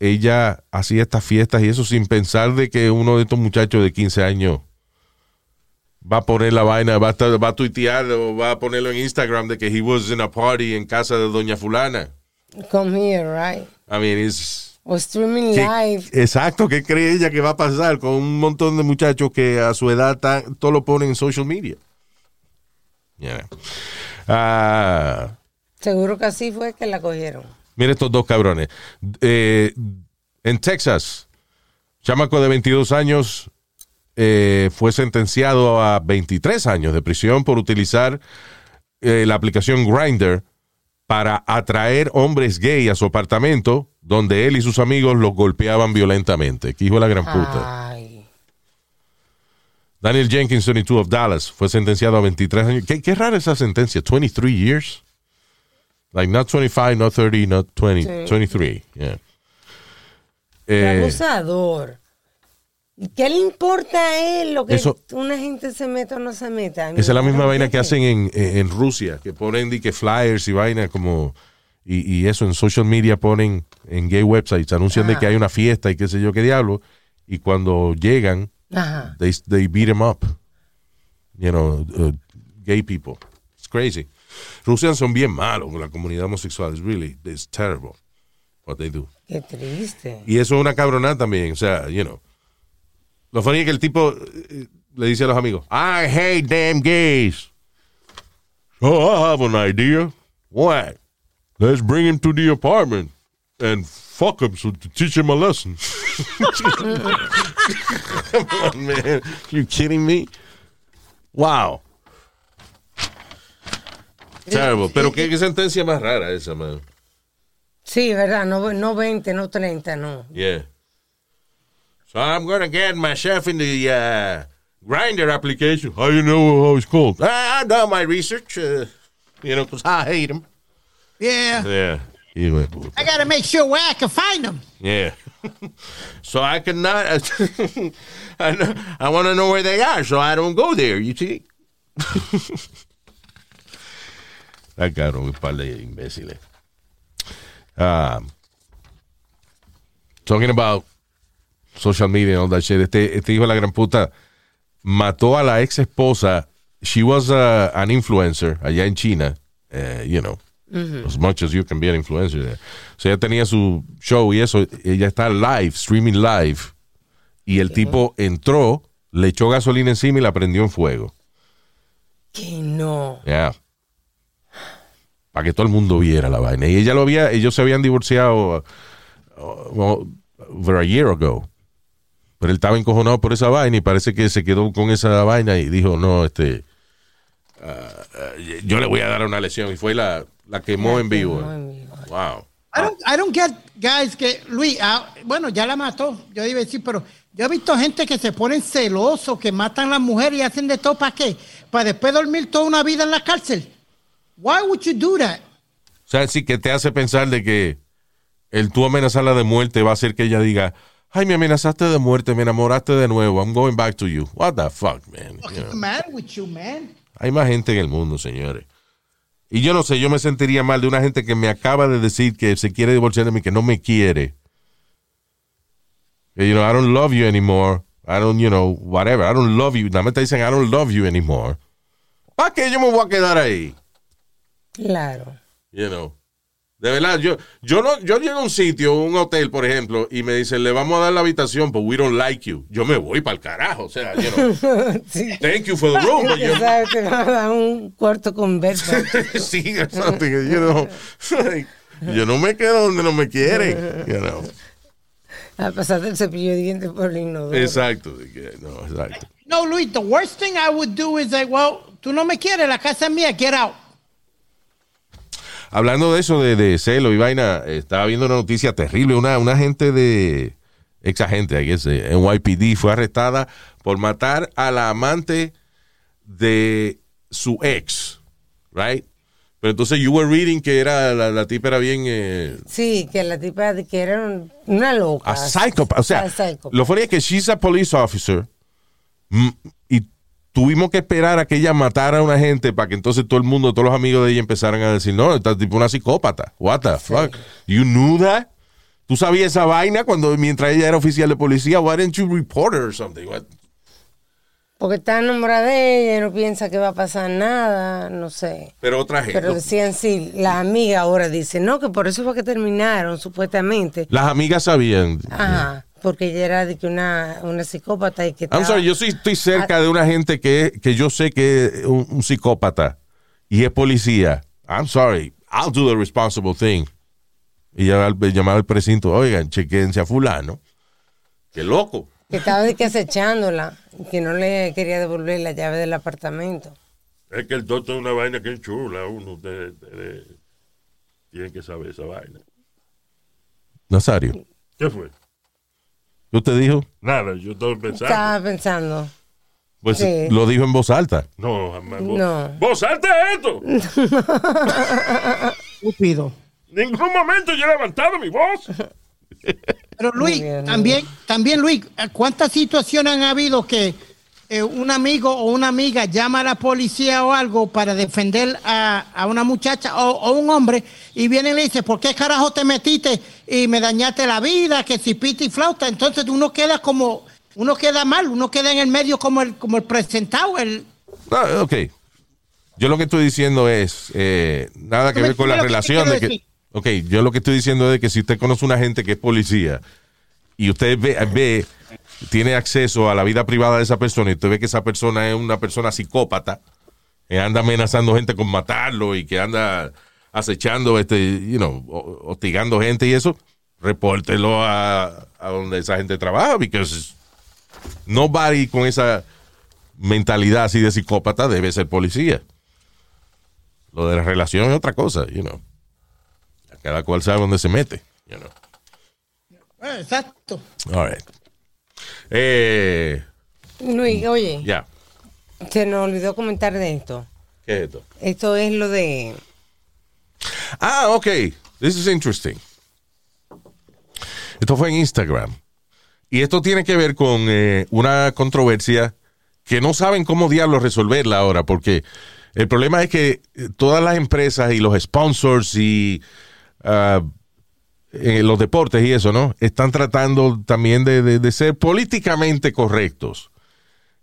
ella hacía estas fiestas y eso sin pensar de que uno de estos muchachos de 15 años va a poner la vaina, va a, estar- va a tuitear o va a ponerlo en Instagram de que he was in a party en casa de doña fulana. Come here, right? I mean, it's... O streaming ¿qué- live. exacto, ¿qué cree ella que va a pasar con un montón de muchachos que a su edad tan- todo lo ponen en social media? Yeah. Ah, Seguro que así fue que la cogieron. Mira estos dos cabrones. Eh, en Texas, chamaco de 22 años eh, fue sentenciado a 23 años de prisión por utilizar eh, la aplicación Grindr para atraer hombres gay a su apartamento donde él y sus amigos los golpeaban violentamente. Que hijo de la gran puta. Ay. Daniel Jenkins, 22 of Dallas, fue sentenciado a 23 años. Qué, qué rara esa sentencia. 23 years. Like not 25, not 30, not 20. Sí. 23. Yeah. Eh, abusador. ¿Y qué le importa a él lo que Eso- una gente se meta o no se meta? esa es la misma vaina que hacen en, en Rusia, que ponen que flyers y vaina como. Y, y eso en social media ponen en gay websites, anuncian de que hay una fiesta y qué sé yo qué diablo. Y cuando llegan, Ajá. they, they beat them up. You know, uh, gay people. It's crazy. Rusias son bien malos con la comunidad homosexual. It's really, it's terrible what they do. Qué triste. Y eso es una cabronada también. O sea, you know. Lo funny es que el tipo eh, le dice a los amigos, I hate damn gays. Oh, I have an idea. What? let's bring him to the apartment and fuck him so to teach him a lesson. Come on, man. You kidding me? Wow. Terrible. Pero qué, qué sentencia más rara esa, man. Sí, verdad, no, no 20, no 30, no. Yeah. So I'm gonna get myself in the uh, grinder application. How you know how it's called? I, I done my research. Uh, you know, 'cause I hate him. Yeah. Yeah. Hijo de. I gotta make sure where I can find them. Yeah. so I cannot. I, know- I want to know where they are, so I don't go there. You see. Sacaron un par de imbéciles. Um, talking about social media and all that shit. Este, este hijo de la gran puta mató a la ex esposa. She was uh, an influencer allá en China. uh, you know, as much as you can be an influencer there. So ella tenía su show y eso. Ella está live, streaming live. Y el tipo entró, le echó gasolina encima y la prendió en fuego. Que no. Yeah. Para que todo el mundo viera la vaina. Y ella lo había, ellos se habían divorciado uh, uh, over a year ago. Pero él estaba encojonado por esa vaina y parece que se quedó con esa vaina y dijo, no, este, uh, uh, yo le voy a dar una lesión. Y fue la, la quemó en vivo. quemó en vivo. Wow. I don't, I don't get guys que Luis, ah, bueno, ya la mató, yo iba a decir, pero yo he visto gente que se ponen celosos, que matan a las mujeres y hacen de todo para qué, para después dormir toda una vida en la cárcel. Why would you do that? O sea, sí que te hace pensar de que el tú amenazarla de muerte va a hacer que ella diga, ay, me amenazaste de muerte, me enamoraste de nuevo, I'm going back to you. What the fuck, man? What's the matter with you, man? Hay más gente en el mundo, señores. Y yo no sé, yo me sentiría mal de una gente que me acaba de decir que se quiere divorciar de mí, que no me quiere. You know, I don't love you anymore. I don't, you know, whatever. I don't love you. Nada más te dicen, I don't love you anymore. ¿Para qué yo me voy a quedar ahí? Claro. You know. De verdad, yo, yo no, yo llego a un sitio, un hotel, por ejemplo, y me dicen, le vamos a dar la habitación, but we don't like you. Yo me voy para el carajo. O sea, you know, Sí. thank you for the room, but you- ¿Sabes? Te van a dar un cuarto con verso. sí, or something, you know. Like, yo no me quedo donde no me quieren, you know. A pasar del cepillo de dientes por el inodoro. Exacto, no, exacto. No, Luis, the worst thing I would do is like, well, tú no me quieres, la casa es mía, get out. Hablando de eso, de, de celo y vaina, estaba viendo una noticia terrible. Una, una agente de, ex agente, guess, de NYPD fue arrestada por matar a la amante de su ex, right? Pero entonces you were reading que era, la, la tipa era bien... eh, Sí, que la tipa que era un- una loca. a psychopath. O sea, A lo funny es que she's a police officer tuvimos que esperar a que ella matara a una gente para que entonces todo el mundo, todos los amigos de ella empezaran a decir, no, esta tipo una psicópata. What the fuck? You knew that? ¿Tú sabías esa vaina cuando mientras ella era oficial de policía? Why didn't you report her or something? What? Porque está enamorada de ella y no piensa que va a pasar nada, no sé. Pero otra gente. Pero decían sí, la amiga ahora dice, no, que por eso fue que terminaron, supuestamente. Las amigas sabían. Ajá, porque ella era de que una, una psicópata y que I'm estaba- sorry, yo sí estoy cerca de una gente que, que yo sé que es un, un psicópata y es policía. I'm sorry, I'll do the responsible thing. Y ya al- precinto, oigan, chequense a fulano. Qué loco. que estaba de que acechándola, y que no le quería devolver la llave del apartamento. Es que el toto es una vaina que es chula. Uno ustedes, ustedes tienen que saber esa vaina. Nazario, ¿Qué fue? ¿Qué usted dijo? Nada, yo estoy pensando. Estaba pensando, Pues Sí. lo dijo en voz alta. No, jamás. No. vos salte esto. Estúpido. Ningún momento yo he levantado mi voz. Pero Luis, bien, también, también Luis, ¿cuántas situaciones han habido que eh, un amigo o una amiga llama a la policía o algo para defender a, a una muchacha o, o un hombre y viene y le dice, ¿por qué carajo te metiste y me dañaste la vida? Que si pita y flauta. Entonces uno queda como, uno queda mal, uno queda en el medio como el, como el presentado, el, Ah, ok. Yo lo que estoy diciendo es eh, nada que ver con la que relación. De que, ok, yo lo que estoy diciendo es que si usted conoce una gente que es policía y usted ve, ve, tiene acceso a la vida privada de esa persona y usted ve que esa persona es una persona psicópata, que anda amenazando gente con matarlo y que anda acechando, este, you know, ho- hostigando gente y eso, repórtelo a, a donde esa gente trabaja, because nobody con esa mentalidad así de psicópata debe ser policía. Lo de la relación es otra cosa, you know. Cada cual sabe dónde se mete, you know. Eh, Exacto. All right. Eh, Luis, oye, ya. se nos olvidó comentar de esto. ¿Qué es esto? Esto es lo de... Ah, ok. This is interesting. Esto fue en Instagram. Y esto tiene que ver con eh, una controversia que no saben cómo diablos resolverla ahora, porque el problema es que eh, todas las empresas y los sponsors y ah, eh, los deportes y eso, ¿no? Están tratando también de, de- ser políticamente correctos.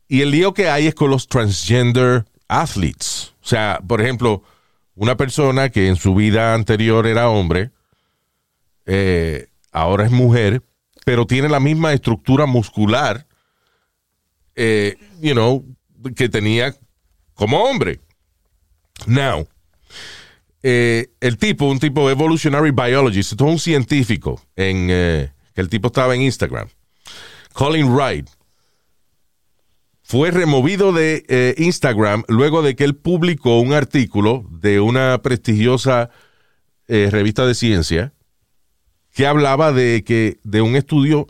Y el lío que hay es con los transgender athletes. O sea, por ejemplo, una persona que en su vida anterior era hombre, eh, ahora es mujer, pero tiene la misma estructura muscular, eh, you know, que tenía como hombre. Now, eh, el tipo, un tipo evolutionary biologist, un científico, en, eh, que el tipo estaba en Instagram, Colin Wright, fue removido de eh, Instagram luego de que él publicó un artículo de una prestigiosa revista de ciencia que hablaba de que de un estudio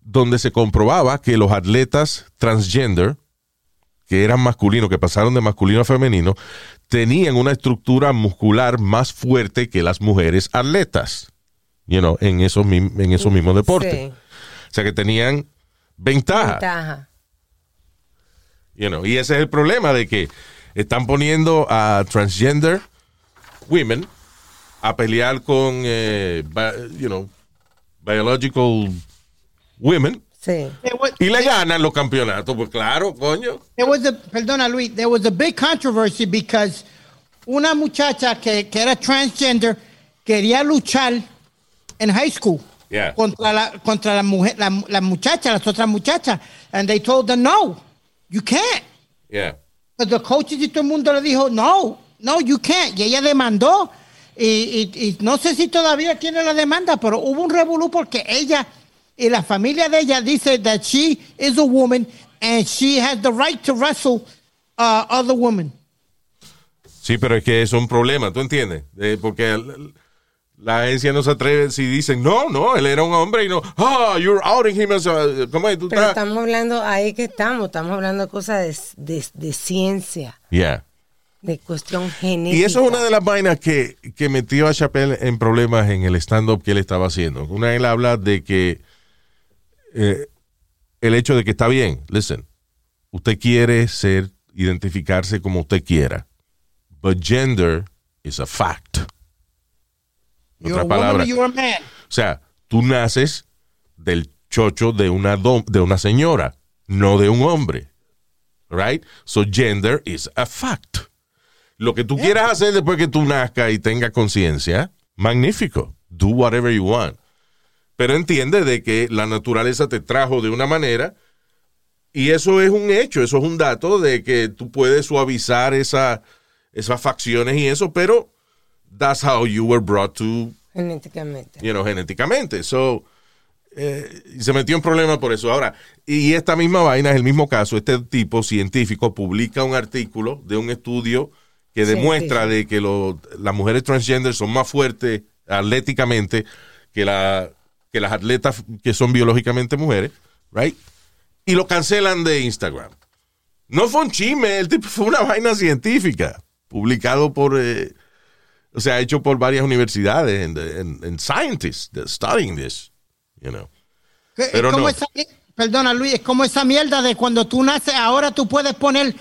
donde se comprobaba que los atletas transgender que eran masculinos, que pasaron de masculino a femenino, tenían una estructura muscular más fuerte que las mujeres atletas, you know, en esos, en esos mismos deportes. Sí, O sea que tenían ventaja. ventaja. You know, y ese es el problema de que están poniendo a transgender women a pelear con, eh, bi- you know, biological women Sí. Y le ganan los campeonatos. Pues claro, coño. there was a, perdona Luis, there was a big controversy because una muchacha que, que era transgender quería luchar en high school Yeah. contra la contra la mujer la, la muchacha las otras muchachas and they told her no you can't Yeah. But the coaches y todo el mundo le dijo, no, no, you can't. Y ella demandó. Y, y- y no sé si todavía tiene la demanda, pero hubo un revolú porque ella y la familia de ella dice that she is a woman and she has the right to wrestle uh, other women. Sí, pero es que es un problema, ¿tú entiendes? Eh, porque el- la agencia no se atreve si dicen, no, no, él era un hombre y no, ah, you're outing him as a, ¿cómo es? Tú Pero estás- estamos hablando, ahí que estamos, estamos hablando de cosas de, de- de ciencia, Yeah. de cuestión genética. Y eso es una de las vainas que, que metió a Chappelle en problemas en el stand-up que él estaba haciendo. Una él habla de que eh, el hecho de que está bien, listen, usted quiere ser, identificarse como usted quiera, but gender is a fact. En otras palabras, o sea, tú naces del chocho de una, dom- de una señora, no de un hombre. Right? So gender is a fact. Lo que tú quieras hacer después que tú nazcas y tengas conciencia, magnífico. Do whatever you want. Pero entiende de que la naturaleza te trajo de una manera y eso es un hecho, eso es un dato de que tú puedes suavizar esa, esas facciones y eso, pero that's how you were brought to Genéticamente. you know, genéticamente. So, eh, y se metió en problemas por eso. Ahora, y esta misma vaina es el mismo caso. Este tipo científico publica un artículo de un estudio que demuestra de que lo- las mujeres transgender son más fuertes atléticamente que, la, que las atletas que son biológicamente mujeres, right? Y lo cancelan de Instagram. No fue un chisme, el tipo fue una vaina científica, publicado por, eh, o sea, hecho por varias universidades en, en, en scientists that studying this, you know. Pero no. esa- perdona Luis, es como esa mierda de cuando tú naces, ahora tú puedes poner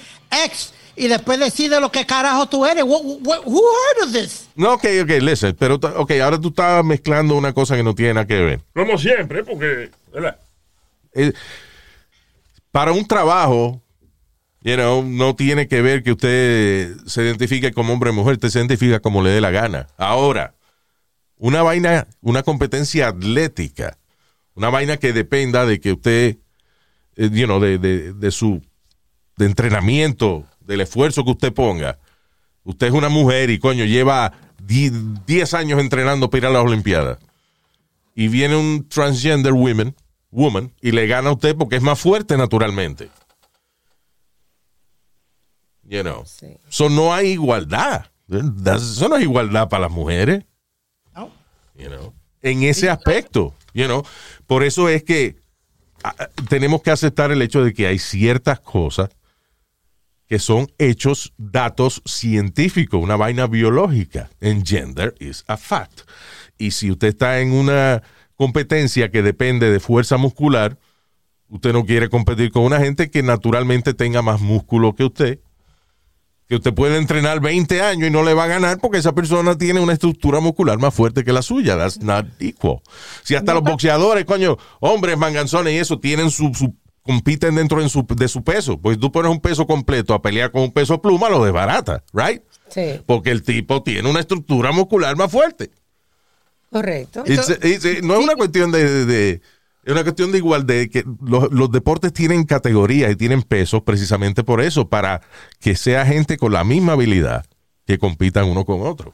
ex y después decide lo que carajo tú eres. What- what- who heard of this? No, ok, ok, listen, pero, ok, ahora tú estás mezclando una cosa que no tiene nada que ver. Como siempre, porque, ¿verdad? Eh, para un trabajo, you know, no tiene que ver que usted se identifique como hombre o mujer, usted se identifica como le dé la gana. Ahora, una vaina, una competencia atlética, una vaina que dependa de que usted, eh, you know, de, de- de su de entrenamiento, del esfuerzo que usted ponga. Usted es una mujer y coño, lleva die- 10 años entrenando para ir a las Olimpiadas. Y viene un transgender woman, woman y le gana a usted porque es más fuerte naturalmente. You know. Sí. So no hay igualdad. Eso no es igualdad para las mujeres. ¿no? you know, en ese aspecto, you know. Por eso es que ah, ah, tenemos que aceptar el hecho de que hay ciertas cosas que son hechos, datos científicos, una vaina biológica. En gender is a fact. Y si usted está en una competencia que depende de fuerza muscular, usted no quiere competir con una gente que naturalmente tenga más músculo que usted que usted puede entrenar 20 años y no le va a ganar porque esa persona tiene una estructura muscular más fuerte que la suya. That's not equal. Si hasta los boxeadores, coño, hombres manganzones y eso, tienen su, su- compiten dentro en su- de su peso. Pues tú pones un peso completo a pelear con un peso pluma, lo desbarata, right? Sí, Porque el tipo tiene una estructura muscular más fuerte. correcto. It's- it's- no es una cuestión de, de- de- es una cuestión de igualdad, de que los, los deportes tienen categorías y tienen pesos precisamente por eso, para que sea gente con la misma habilidad que compitan uno con otro.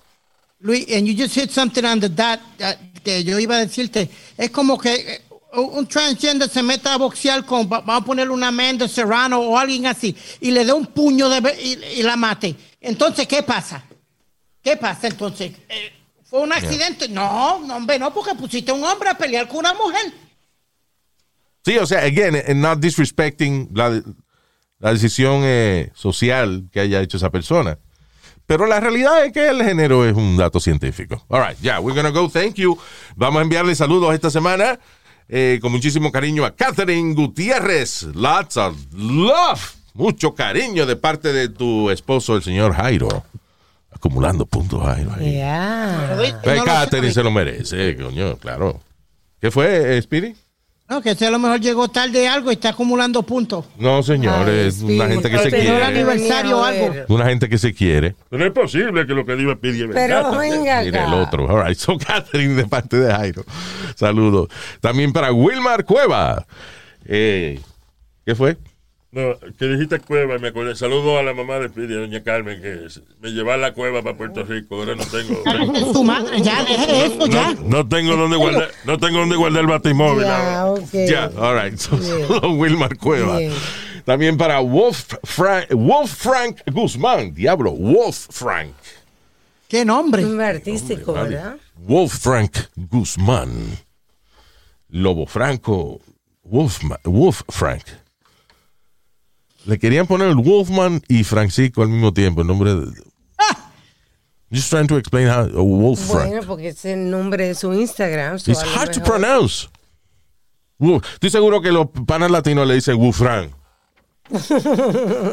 Luis, and you just hit something on the dot uh, que yo iba a decirte. Es como que eh, un transgender se meta a boxear con, va- vamos a ponerle una Amanda Serrano o alguien así, y le dé un puño de, y, y la mate. Entonces, ¿qué pasa? ¿Qué pasa entonces? Eh, ¿Fue un accidente? No, no, hombre, no, porque pusiste a un hombre a pelear con una mujer. Sí, o sea, again, and not disrespecting la, la decisión eh, social que haya hecho esa persona. Pero la realidad es que el género es un dato científico. All right, yeah, we're gonna go. Thank you. Vamos a enviarle saludos esta semana eh, con muchísimo cariño a Catherine Gutiérrez. Lots of love. Mucho cariño de parte de tu esposo, el señor Jairo. Acumulando puntos, Jairo. ahí. Yeah. Pues No Catherine se lo merece, coño, claro. ¿Qué fue, Speedy? No, que ese a lo mejor llegó tarde algo y está acumulando puntos. No, señor, Ay, es una gente que se Pero el quiere. aniversario o algo. Una gente que se quiere. Pero es posible que lo que diga Pidi es Pero venga Mira el otro. All right. So, Catherine, de parte de Jairo. Saludos. También para Wilmar Cueva. Eh, ¿Qué fue? No, que dijiste cueva y me acordé. Saludo a la mamá de Pidi, a doña Carmen, que me llevaba a la cueva para Puerto Rico. Ahora no tengo. Tu madre, ya, deje eso, ya. No, no tengo dónde guardar, no tengo dónde guardar el batimóvil. Ya, ahora. ok. Ya, all right. So, Wilmar Cueva. Bien. También para Wolf Frank, Wolf Frank Guzmán. Diablo, Wolf Frank. Qué nombre. Nombre artístico, ¿verdad? Wolf Frank Guzmán. Lobo Franco. Wolf, Wolf Frank. Le querían poner el Wolfman y Francisco al mismo tiempo, el nombre de. Just trying to explain how uh, Wolf Frank. Bueno, porque es el nombre de su Instagram. so It's hard to pronounce. Wolf. Estoy seguro que los panas latinos le dicen Wolf Frank.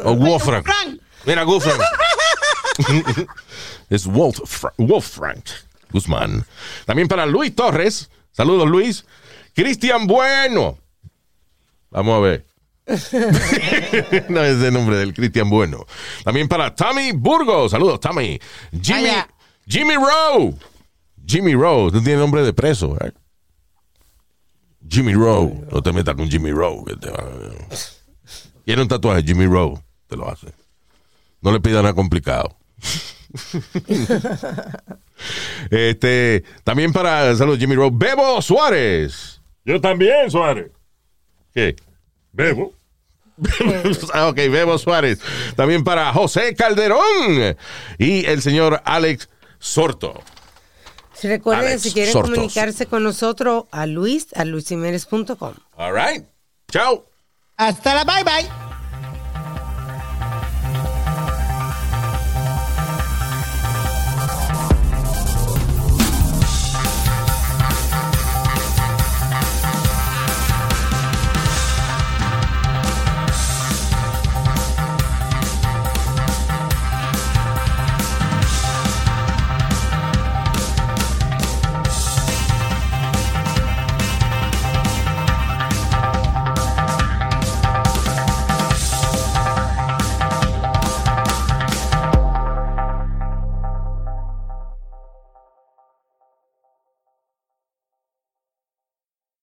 o Wolf Frank. Frank. Mira, Wolf Frank. es Wolf, Fra- Wolf Frank Guzmán. También para Luis Torres. Saludos, Luis. Cristian Bueno. Vamos a ver. no es el nombre del Cristian Bueno. También para Tommy Burgos. Saludos, Tommy. Jimmy. Jimmy Rowe. Jimmy Rowe. Tú tienes nombre de preso, ¿verdad? Jimmy Rowe. No te metas con Jimmy Rowe. Quiere un tatuaje, Jimmy Rowe. Te lo hace. No le pidan nada complicado. este, también para saludos Jimmy Rowe, Bebo Suárez. Yo también, Suárez. ¿Qué? Bebo. Ah, ok, Bebo Suárez. También para José Calderón y el señor Alex Sorto. Recuerden, Alex si quieren Sortos. comunicarse con nosotros, a luis, a luisiménez.com. All right. Chao. Hasta la bye bye.